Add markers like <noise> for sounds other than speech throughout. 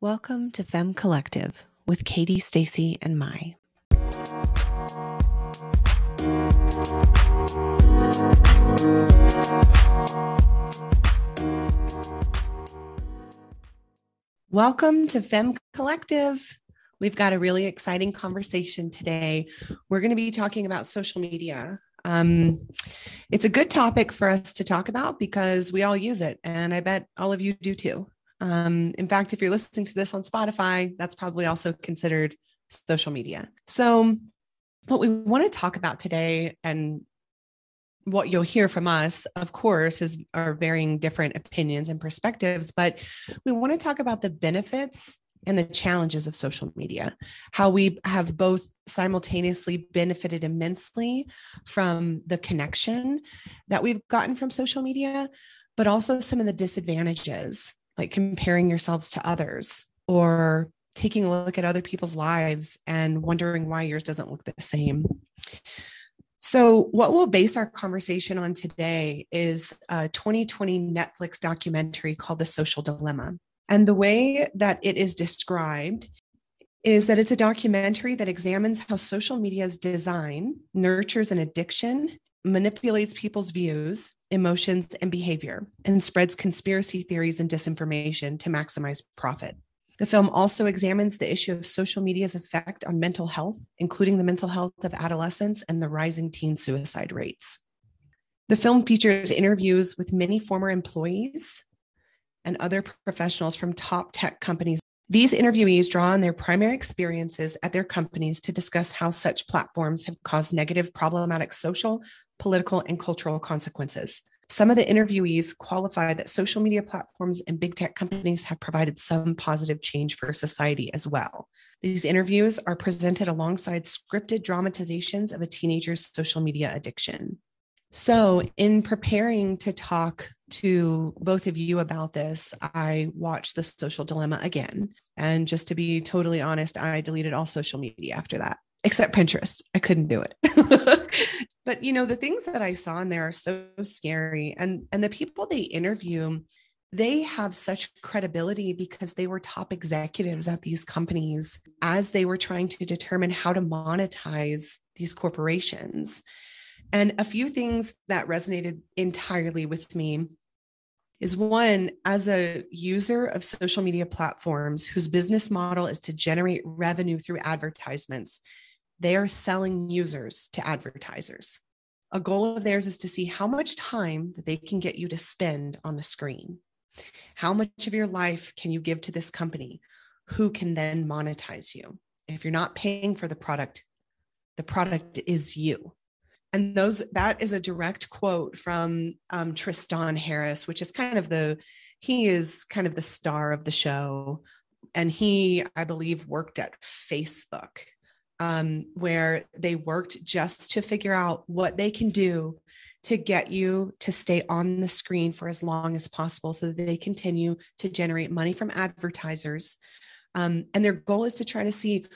Welcome to Femme Collective with Katie, Stacy, and Mai. Welcome to Femme Collective. We've got a really exciting conversation today. We're going to be talking about social media. Um, it's a good topic for us to talk about because we all use it, and I bet all of you do too. Um, in fact, if you're listening to this on Spotify, that's probably also considered social media. So, what we want to talk about today and what you'll hear from us, of course, is our varying different opinions and perspectives, but we want to talk about the benefits and the challenges of social media, how we have both simultaneously benefited immensely from the connection that we've gotten from social media, but also some of the disadvantages like comparing yourselves to others or taking a look at other people's lives and wondering why yours doesn't look the same. So, what we'll base our conversation on today is a 2020 Netflix documentary called The Social Dilemma. And the way that it is described is that it's a documentary that examines how social media's design nurtures an addiction, manipulates people's views, emotions, and behavior, and spreads conspiracy theories and disinformation to maximize profit. The film also examines the issue of social media's effect on mental health, including the mental health of adolescents and the rising teen suicide rates. The film features interviews with many former employees and other professionals from top tech companies. These interviewees draw on their primary experiences at their companies to discuss how such platforms have caused negative, problematic social, political, and cultural consequences. Some of the interviewees qualify that social media platforms and big tech companies have provided some positive change for society as well. These interviews are presented alongside scripted dramatizations of a teenager's social media addiction. So, in preparing to talk to both of you about this, I watched The Social Dilemma again. And just to be totally honest, I deleted all social media after that, except Pinterest. I couldn't do it. <laughs> but you know the things that i saw in there are so scary and and the people they interview they have such credibility because they were top executives at these companies as they were trying to determine how to monetize these corporations. And a few things that resonated entirely with me is one as a user of social media platforms whose business model is to generate revenue through advertisements they are selling users to advertisers. A goal of theirs is to see how much time that they can get you to spend on the screen. How much of your life can you give to this company? Who can then monetize you? If you're not paying for the product, the product is you. And those that is a direct quote from um, Tristan Harris, which is kind of the he is kind of the star of the show, and he I believe worked at Facebook um, where they worked just to figure out what they can do to get you to stay on the screen for as long as possible so that they continue to generate money from advertisers. Um, and their goal is to try to see,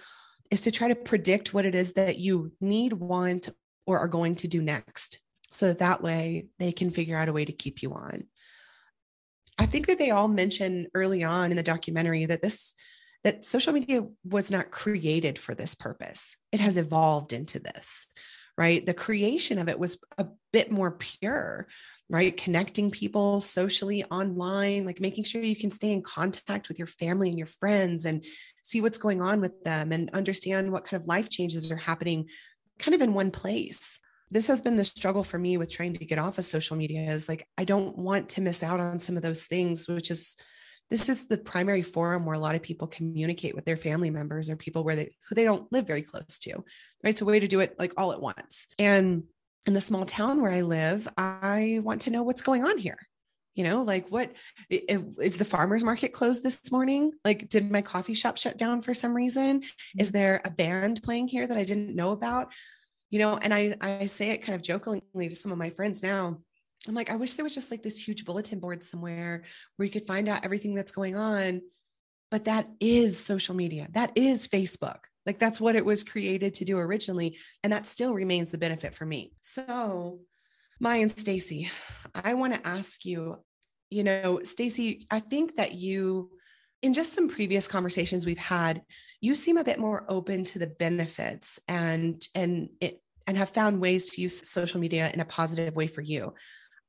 is to try to predict what it is that you need, want, or are going to do next. So that, that way they can figure out a way to keep you on. I think that they all mention early on in the documentary that this that social media was not created for this purpose. It has evolved into this, right? The creation of it was a bit more pure, right? Connecting people socially online, like making sure you can stay in contact with your family and your friends and see what's going on with them and understand what kind of life changes are happening kind of in one place this has been the struggle for me with trying to get off of social media is like i don't want to miss out on some of those things which is this is the primary forum where a lot of people communicate with their family members or people where they who they don't live very close to right? So a way to do it like all at once. And in the small town where i live i want to know what's going on here. You know like what is the farmers market closed this morning? Like did my coffee shop shut down for some reason? Is mm-hmm. there a band playing here that i didn't know about? You know and i i say it kind of jokingly to some of my friends now I'm like, I wish there was just like this huge bulletin board somewhere where you could find out everything that's going on. But that is social media. That is Facebook. Like that's what it was created to do originally. And that still remains the benefit for me. So, Mai and Stacy, I want to ask you, you know, Stacy, I think that you in just some previous conversations we've had, you seem a bit more open to the benefits and and it and have found ways to use social media in a positive way for you.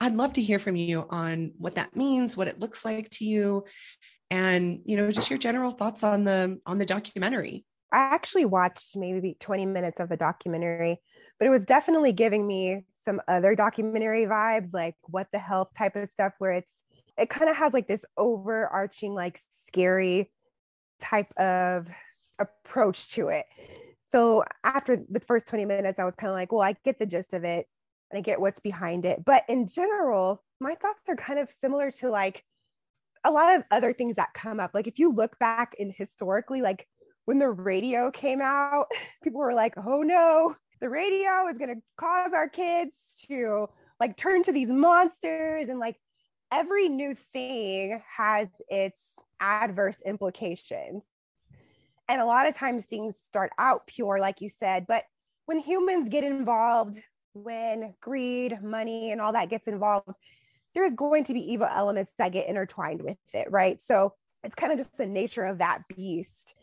I'd love to hear from you on what that means, what it looks like to you, and you know, just your general thoughts on the on the documentary. I actually watched maybe 20 minutes of the documentary, but it was definitely giving me some other documentary vibes, like what the health type of stuff, where it's it kind of has like this overarching, like scary type of approach to it. So after the first 20 minutes, I was kind of like, well, I get the gist of it and I get what's behind it. But in general, my thoughts are kind of similar to like a lot of other things that come up. Like if you look back in historically, like when the radio came out, <laughs> people were like, oh no, the radio is going to cause our kids to like turn to these monsters and like every new thing has its adverse implications. And a lot of times things start out pure, like you said, but when humans get involved, when greed, money, and all that gets involved, there's going to be evil elements that get intertwined with it, right? So it's kind of just the nature of that beast.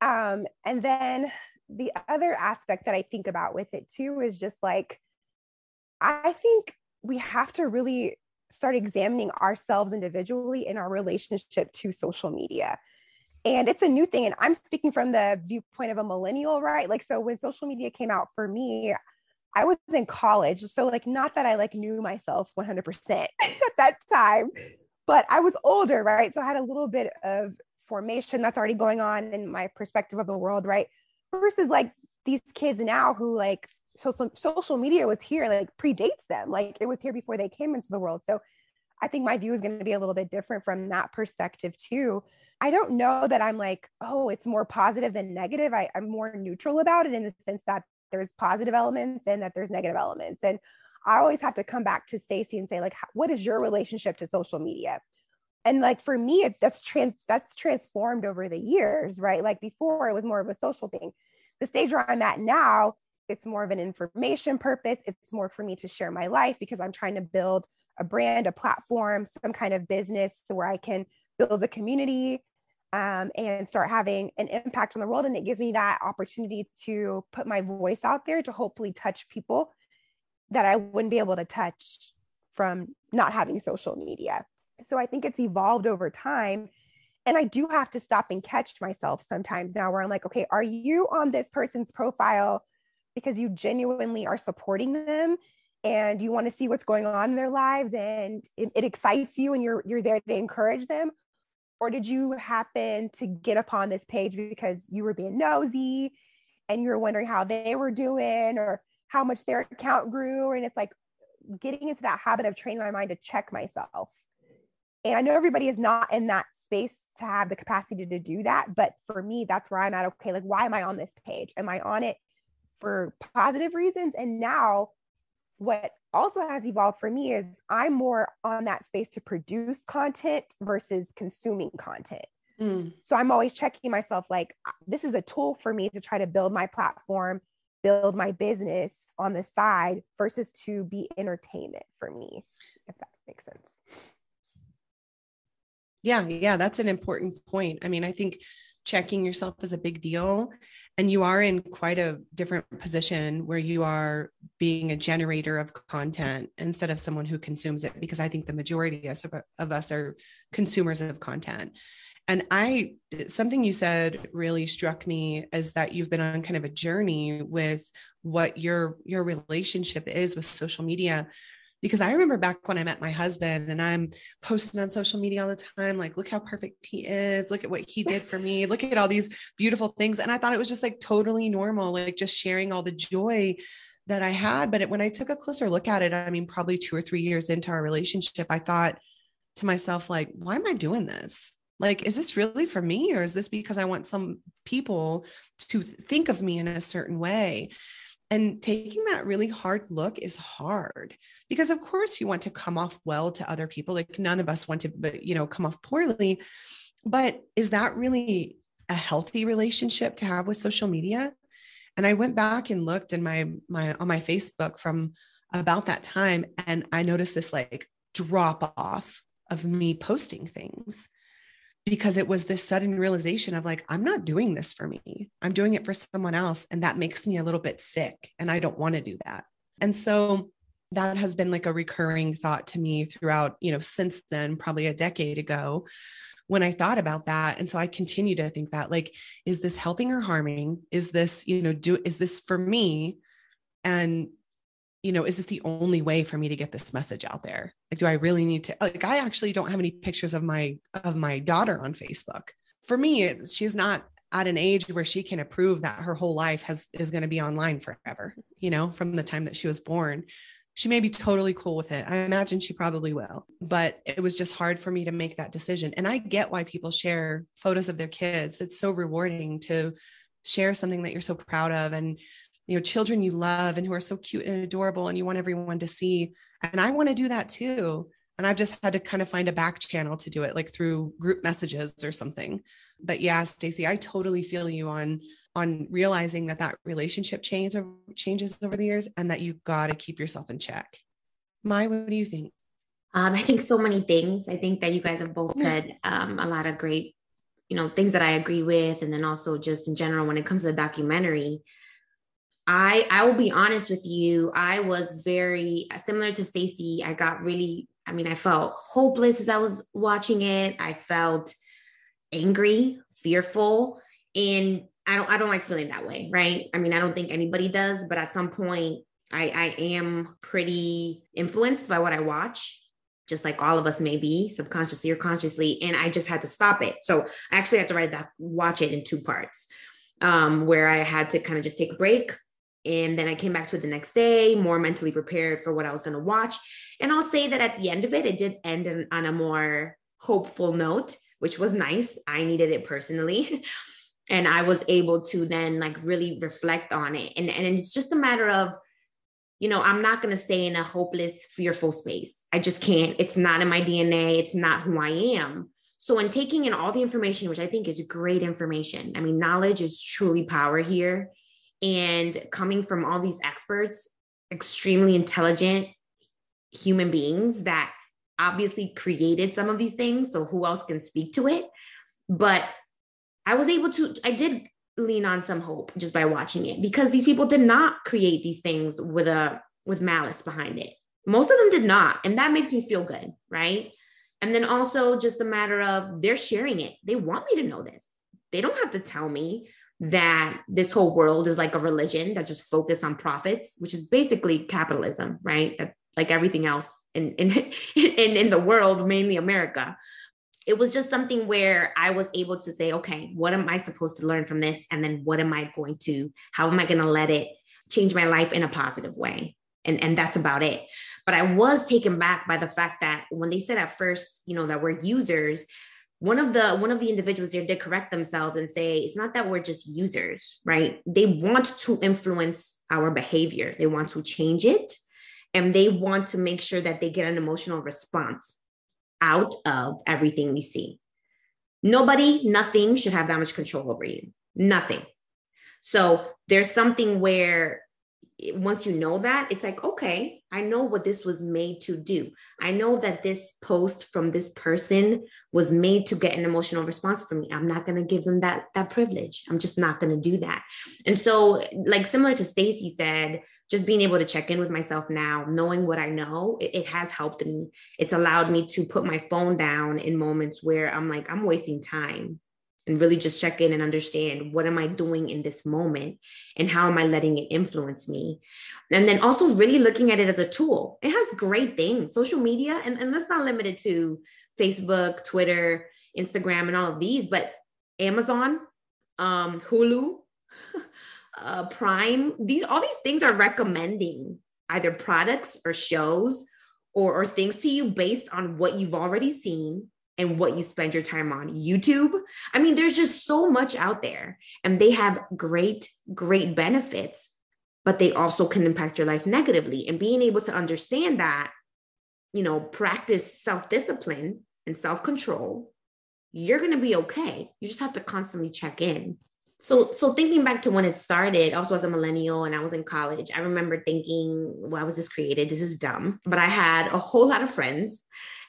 Um, and then the other aspect that I think about with it too is just like, I think we have to really start examining ourselves individually in our relationship to social media. And it's a new thing. And I'm speaking from the viewpoint of a millennial, right? Like, so when social media came out for me, I was in college. So, like, not that I like knew myself 100% <laughs> at that time, but I was older, right? So I had a little bit of formation that's already going on in my perspective of the world, right? Versus like these kids now who like social social media was here like predates them like it was here before they came into the world so i think my view is going to be a little bit different from that perspective too i don't know that i'm like oh it's more positive than negative I, i'm more neutral about it in the sense that there's positive elements and that there's negative elements. And i always have to come back to stacy and say like what is your relationship to social media? And like for me it, that's trans that's transformed over the years right? Like before it was more of a social thing. The stage where i'm at now it's more of an information purpose. It's more for me to share my life because I'm trying to build a brand, a platform, some kind of business where I can build a community um, and start having an impact on the world. And it gives me that opportunity to put my voice out there to hopefully touch people that I wouldn't be able to touch from not having social media. So I think it's evolved over time. And I do have to stop and catch myself sometimes now where I'm like, okay, are you on this person's profile? because you genuinely are supporting them and you want to see what's going on in their lives and it, it, excites you and you're you're there to encourage them or did you happen to get upon this page because you were being nosy and you were wondering how they were doing or how much their account grew? And it's like getting into that habit of training my mind to check myself. And i know everybody is not in that space to have the capacity to do that but for me that's where i'm at. Okay like why am i on this page? Am i on it for positive reasons. And now, what also has evolved for me is I'm more on that space to produce content versus consuming content. Mm. So I'm always checking myself like, this is a tool for me to try to build my platform, build my business on the side versus to be entertainment for me, if that makes sense. Yeah, yeah, that's an important point. I mean, I think checking yourself is a big deal. And you are in quite a different position where you are being a generator of content instead of someone who consumes it because i think the majority of, us are consumers of content. And i something you said really struck me is that you've been on kind of a journey with what your your relationship is with social media because I remember back when I met my husband and I'm posting on social media all the time, like, look how perfect he is. Look at what he did for me. Look at all these beautiful things. And I thought it was just like totally normal, like just sharing all the joy that I had. But it, when I took a closer look at it, I mean, probably two or three years into our relationship, I thought to myself, like, why am I doing this? Like, is this really for me? Or is this because I want some people to think of me in a certain way? And taking that really hard look is hard because of course you want to come off well to other people. Like none of us want to but you know come off poorly. But is that really a healthy relationship to have with social media? And i went back and looked in my my on my facebook from about that time and i noticed this like drop off of me posting things because it was this sudden realization of like, I'm not doing this for me. I'm doing it for someone else. And that makes me a little bit sick. And I don't want to do that. And so that has been like a recurring thought to me throughout, you know, since then, probably a decade ago when I thought about that. And so I continue to think that like, is this helping or harming? Is this, you know, do, is this for me? And, you know, is this the only way for me to get this message out there? Like, do I really need to, like, I actually don't have any pictures of my, of my daughter on Facebook. For me, she's not at an age where she can approve that her whole life has is going to be online forever you know from the time that she was born she may be totally cool with it. I imagine she probably will, but it was just hard for me to make that decision. And I get why people share photos of their kids. It's so rewarding to share something that you're so proud of and you know children you love and who are so cute and adorable and you want everyone to see and i want to do that too and i've just had to kind of find a back channel to do it like through group messages or something but yeah stacy i totally feel you on on realizing that that relationship change, changes over the years and that you got to keep yourself in check. Mai, what do you think? Um, I think so many things. I think that you guys have both said um, a lot of great, you know, things that I agree with, and then also just in general when it comes to the documentary. I I will be honest with you. I was very similar to Stacy. I got really. I mean, I felt hopeless as I was watching it. I felt angry, fearful, and I don't I don't like feeling that way, right? I mean, I don't think anybody does, but at some point I I am pretty influenced by what I watch, just like all of us may be subconsciously or consciously, and I just had to stop it. So I actually had to write that watch it in two parts. Um, where I had to kind of just take a break and then I came back to it the next day, more mentally prepared for what I was going to watch. And I'll say that at the end of it, it did end on a more hopeful note, which was nice. I needed it personally. <laughs> and I was able to then like really reflect on it. And, and it's just a matter of, you know, I'm not going to stay in a hopeless, fearful space. I just can't. It's not in my DNA. It's not who I am. So, in taking in all the information, which I think is great information, I mean, knowledge is truly power here. And coming from all these experts, extremely intelligent human beings that obviously created some of these things. So, who else can speak to it? But I was able to, I did lean on some hope just by watching it because these people did not create these things with a with malice behind it. Most of them did not. And that makes me feel good, right? And then also just a matter of they're sharing it. They want me to know this. They don't have to tell me that this whole world is like a religion that just focus on profits, which is basically capitalism, right? That, like everything else in, in <laughs> in in the world, mainly America it was just something where I was able to say, okay, what am I supposed to learn from this? And then what am I going to, how am I going to let it change my life in a positive way? And, and that's about it. But I was taken back by the fact that when they said at first, you know, that we're users, one of the one of the individuals there did correct themselves and say it's not that we're just users right they want to influence our behavior they want to change it and they want to make sure that they get an emotional response out of everything we see. Nobody, nothing should have that much control over you. Nothing. So there's something where once you know that, it's like, okay, I know what this was made to do. I know that this post from this person was made to get an emotional response from me. I'm not going to give them that that privilege. I'm just not going to do that. And so, like similar to Stacy said, just being able to check in with myself now, knowing what I know, it, it, has helped me. It's allowed me to put my phone down in moments where I'm like, I'm wasting time and really just check in and understand what am I doing in this moment and how am I letting it influence me. And then also really looking at it as a tool. It has great things, social media, and, and that's not limited to Facebook, Twitter, Instagram, and all of these, but Amazon, um, Hulu, <laughs> uh, Prime, these all these things are recommending either products or shows or, or things to you based on what you've already seen and what you spend your time on. YouTube, I mean, there's just so much out there, and they have great, great benefits, but they also can impact your life negatively. And being able to understand that, you know, practice self discipline and self control, you're going to be okay. You just have to constantly check in so so thinking back to when it started also as a millennial and i was in college i remember thinking why was this created this is dumb but i had a whole lot of friends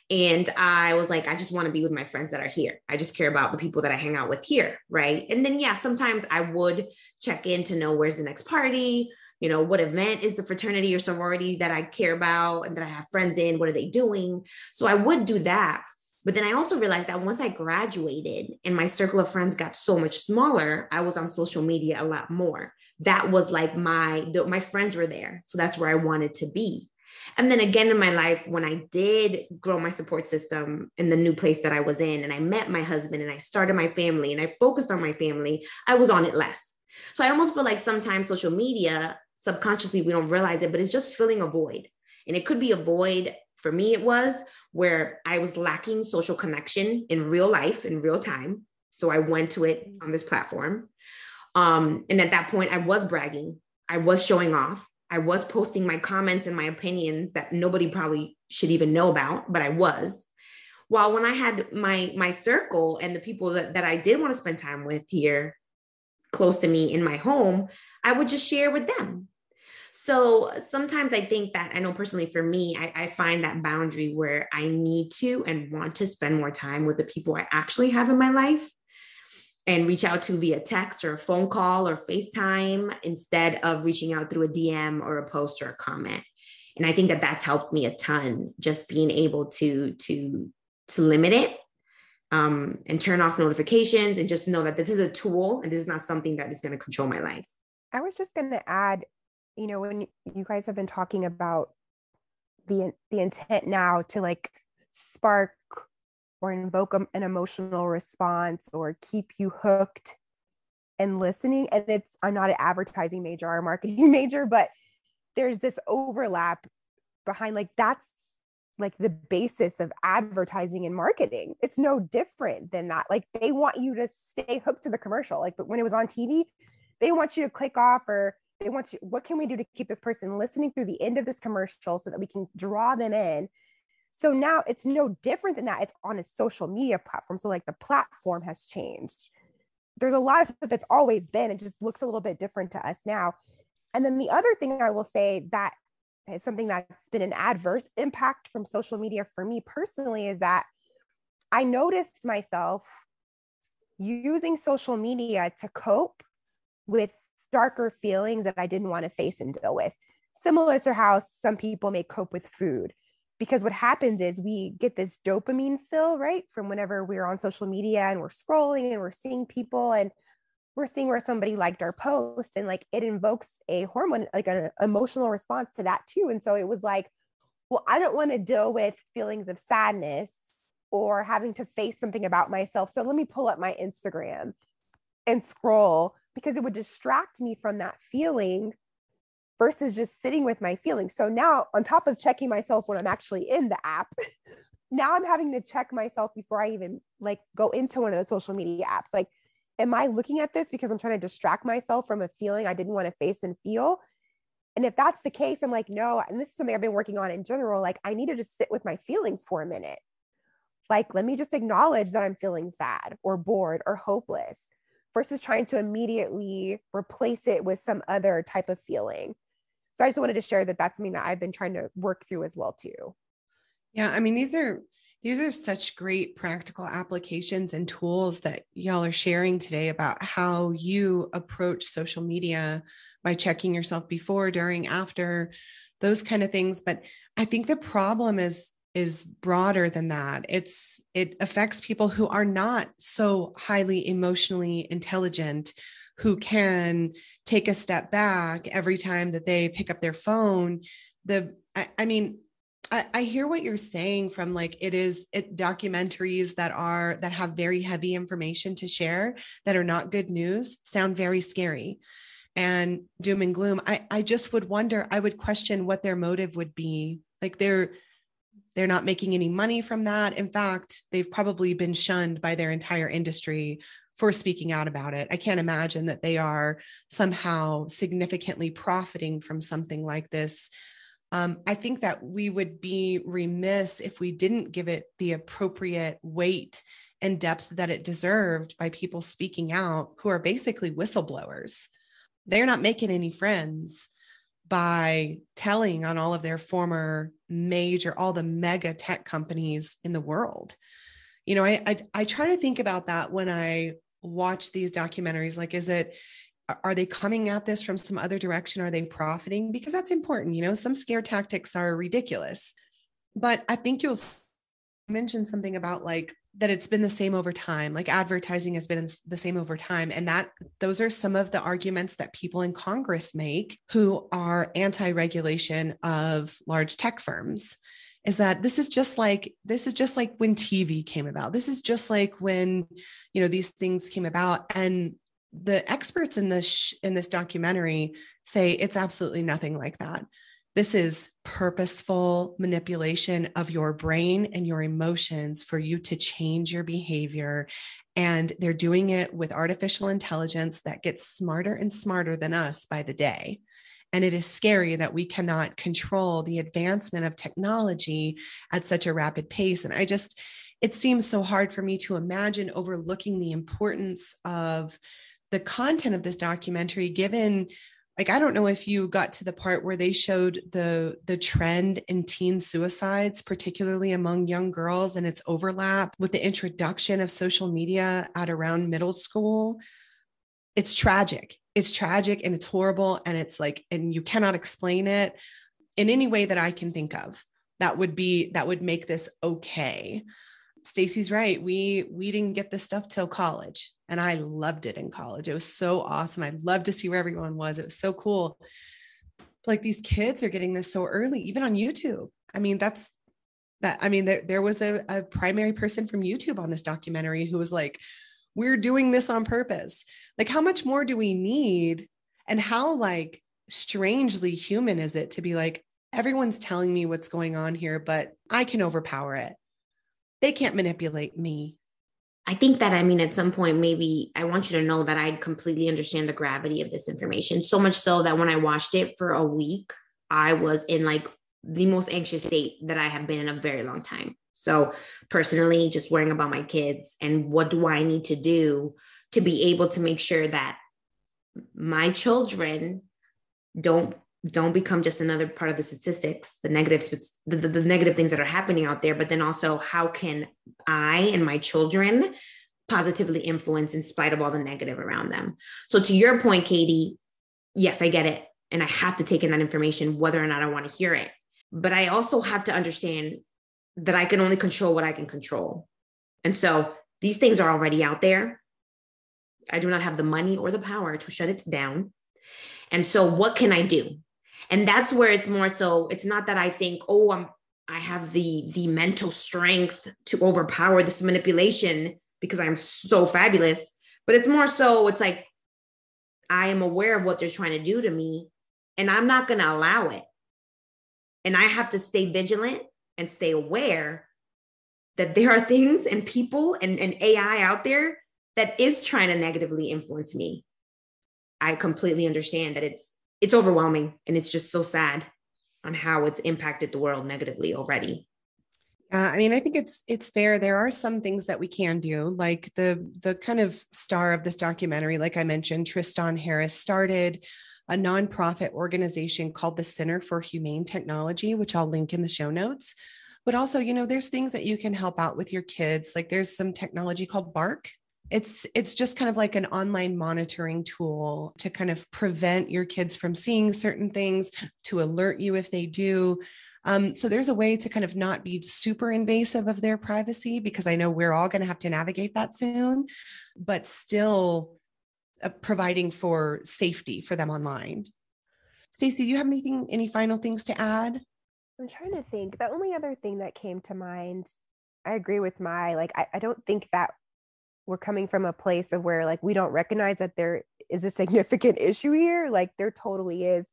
And I was like, I just want to be with my friends that are here. I just care about the people that I hang out with here. Right. And then, yeah, sometimes I would check in to know where's the next party, you know, what event is the fraternity or sorority that I care about and that I have friends in? What are they doing? So I would do that. But then I also realized that once I graduated and my circle of friends got so much smaller, I was on social media a lot more. That was like my the, my friends were there. So that's where I wanted to be. And then again in my life, when I did grow my support system in the new place that I was in, and I met my husband and I started my family and I focused on my family, I was on it less. So I almost feel like sometimes social media, subconsciously, we don't realize it, but it's just filling a void. And it could be a void, for me, it was where I was lacking social connection in real life, in real time. So I went to it on this platform. Um, and at that point, I was bragging, I was showing off. I was posting my comments and my opinions that nobody probably should even know about, but I was. While when I had my my circle and the people that, that I did want to spend time with here close to me in my home, I would just share with them. So sometimes I think that I know personally for me, I, I, find that boundary where I need to and want to spend more time with the people I actually have in my life and reach out to via text or phone call or FaceTime instead of reaching out through a DM or a post or a comment. And I think that that's helped me a ton, just being able to to to limit it um, and turn off notifications and just know that this is a tool and this is not something that is going to control my life. I was just going to add, you know, when you guys have been talking about the the intent now to like spark or invoke an emotional response or keep you hooked and listening. And it's, I'm not an advertising major or a marketing <laughs> major, but there's this overlap behind like that's like the basis of advertising and marketing. It's no different than that. Like they want you to stay hooked to the commercial. Like, but when it was on TV, they want you to click off or they want you, what can we do to keep this person listening through the end of this commercial so that we can draw them in so now it's no different than that. It's on a social media platform. So like the platform has changed. There's a lot of stuff that's always been. It just looks a little bit different to us now. And then the other thing I will say that is something that's been an adverse impact from social media for me personally is that I noticed myself using social media to cope with darker feelings that I didn't want to face and deal with. Similar to how some people may cope with food because what happens is we get this dopamine fill right from whenever we're on social media and we're scrolling and we're seeing people and we're seeing where somebody liked our post and like it invokes a hormone like an emotional response to that too. And so it was like well i don't want to deal with feelings of sadness or having to face something about myself. So let me pull up my instagram and scroll because it would distract me from that feeling versus just sitting with my feelings. So now, on top of checking myself when I'm actually in the app, <laughs> now I'm having to check myself before I even like go into one of the social media apps. Like, am I looking at this because I'm trying to distract myself from a feeling I didn't want to face and feel? And if that's the case, I'm like, no, and this is something I've been working on in general. Like, I need to just sit with my feelings for a minute. Like, let me just acknowledge that I'm feeling sad or bored or hopeless versus trying to immediately replace it with some other type of feeling. So I just wanted to share that that's something that I've been trying to work through as well too. Yeah, I mean these are these are such great practical applications and tools that y'all are sharing today about how you approach social media by checking yourself before, during, after, those kind of things, but I think the problem is is broader than that. It's it affects people who are not so highly emotionally intelligent who can take a step back every time that they pick up their phone. The i, I mean I, I, hear what you're saying from like it is it documentaries that are that have very heavy information to share that are not good news sound very scary and doom and gloom. I i just would wonder i would question what their motive would be. Like they're they're not making any money from that. In fact they've probably been shunned by their entire industry for speaking out about it. I can't imagine that they are somehow significantly profiting from something like this. Um, I think that we would be remiss if we didn't give it the appropriate weight and depth that it deserved by people speaking out who are basically whistleblowers. They're not making any friends. by telling on all of their former major, all the mega tech companies in the world. You know, I, I, I try to think about that when I watch these documentaries. Like, is it are they coming at this from some other direction? Are they profiting? Because that's important. You know, some scare tactics are ridiculous, but I think you'll mention something about like that it's been the same over time like advertising has been the same over time and that those are some of the arguments that people in congress make who are anti-regulation of large tech firms is that this is just like this is just like when tv came about this is just like when you know these things came about and the experts in this in this documentary say it's absolutely nothing like that this is purposeful manipulation of your brain and your emotions for you to change your behavior. And they're doing it with artificial intelligence that gets smarter and smarter than us by the day. And it is scary that we cannot control the advancement of technology at such a rapid pace. And I just, it seems so hard for me to imagine overlooking the importance of the content of this documentary, given like i don't know if you got to the part where they showed the the trend in teen suicides particularly among young girls and its overlap with the introduction of social media at around middle school it's tragic it's tragic and it's horrible and it's like and you cannot explain it in any way that i can think of that would be that would make this okay stacy's right we we didn't get this stuff till college and I loved it in college. It was so awesome. I loved to see where everyone was. It was so cool. Like these kids are getting this so early, even on YouTube. I mean, that's that. I mean, there, there was a, a primary person from YouTube on this documentary who was like, we're doing this on purpose. Like, how much more do we need? And how like strangely human is it to be like, everyone's telling me what's going on here, but I can overpower it. They can't manipulate me. I think that I mean at some point maybe I want you to know that I completely understand the gravity of this information. So much so that when I watched it for a week, I was in like the most anxious state that I have been in a very long time. So personally, just worrying about my kids and what do I need to do to be able to make sure that my children don't don't become just another part of the statistics the negative the, the, the, negative things that are happening out there but then also how can i and my children positively influence in spite of all the negative around them? So to your point katie yes i get it. And i have to take in that information whether or not i want to hear it. But i also have to understand that i can only control what i can control. And so these things are already out there i do not have the money or the power to shut it down. And so what can i do? And that's where it's more so it's not that i think oh i'm i have the the mental strength to overpower this manipulation because i'm so fabulous but it's more so it's like i am aware of what they're trying to do to me and i'm not going to allow it. And i have to stay vigilant and stay aware that there are things and people and, and ai out there that is trying to negatively influence me i completely understand that it's it's overwhelming and it's just so sad on how it's impacted the world negatively already. Uh, I mean, I think it's it's fair. There are some things that we can do, like the the kind of star of this documentary, like I mentioned, Tristan Harris started a nonprofit organization called the Center for Humane Technology, which I'll link in the show notes. But also, you know, there's things that you can help out with your kids. Like there's some technology called Bark it's it's just kind of like an online monitoring tool to kind of prevent your kids from seeing certain things to alert you if they do. Um, so there's a way to kind of not be super invasive of their privacy because i know we're all going to have to navigate that soon but still uh, providing for safety for them online. Stacy do you have anything any final things to add? I'm trying to think. The only other thing that came to mind i agree with Mai like I, I don't think that we're coming from a place of where like we don't recognize that there is a significant <laughs> issue here like there totally is.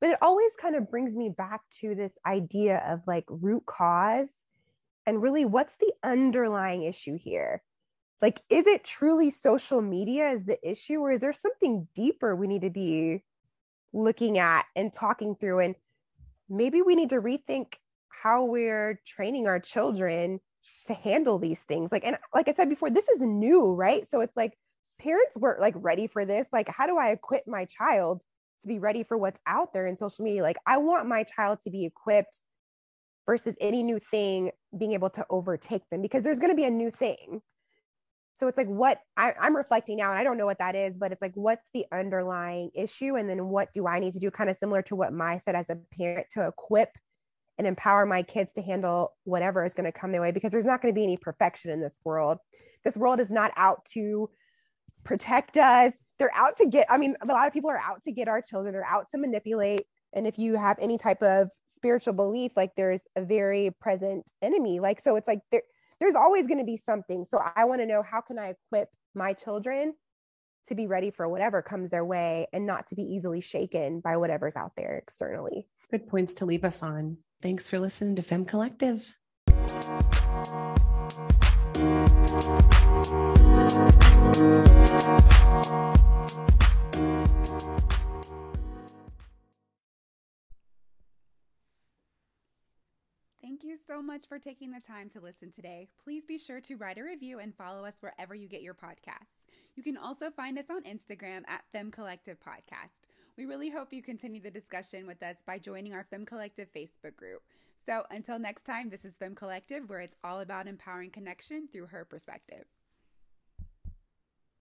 But it always kind of brings me back to this idea of like root cause and really what's the underlying issue here? Like is it truly social media is the issue or is there something deeper we need to be looking at and talking through? And maybe we need to rethink how we're training our children to handle these things like and like i said before this is new right so it's like parents weren't like ready for this like how do i equip my child to be ready for what's out there in social media. Like I want my child to be equipped versus any new thing being able to overtake them because there's going to be a new thing. So it's like what I, I'm reflecting now, and I don't know what that is, but it's like, what's the underlying issue? And then what do I need to do? Kind of similar to what Mai said as a parent to equip and empower my kids to handle whatever is going to come their way because there's not going to be any perfection in this world. This world is not out to protect us. They're out to get, I mean, a lot of people are out to get our children, they're out to manipulate. And if you have any type of spiritual belief, like there's a very present enemy. Like, so it's like there, there's always going to be something. So I want to know how can I equip my children to be ready for whatever comes their way and not to be easily shaken by whatever's out there externally. Good points to leave us on. Thanks for listening to Fem Collective. Thank you so much for taking the time to listen today. Please be sure to write a review and follow us wherever you get your podcasts. You can also find us on Instagram at Fem Collective Podcast. We really hope you continue the discussion with us by joining our Fem Collective Facebook group. So until next time, this is Fem Collective, where it's all about empowering connection through her perspective.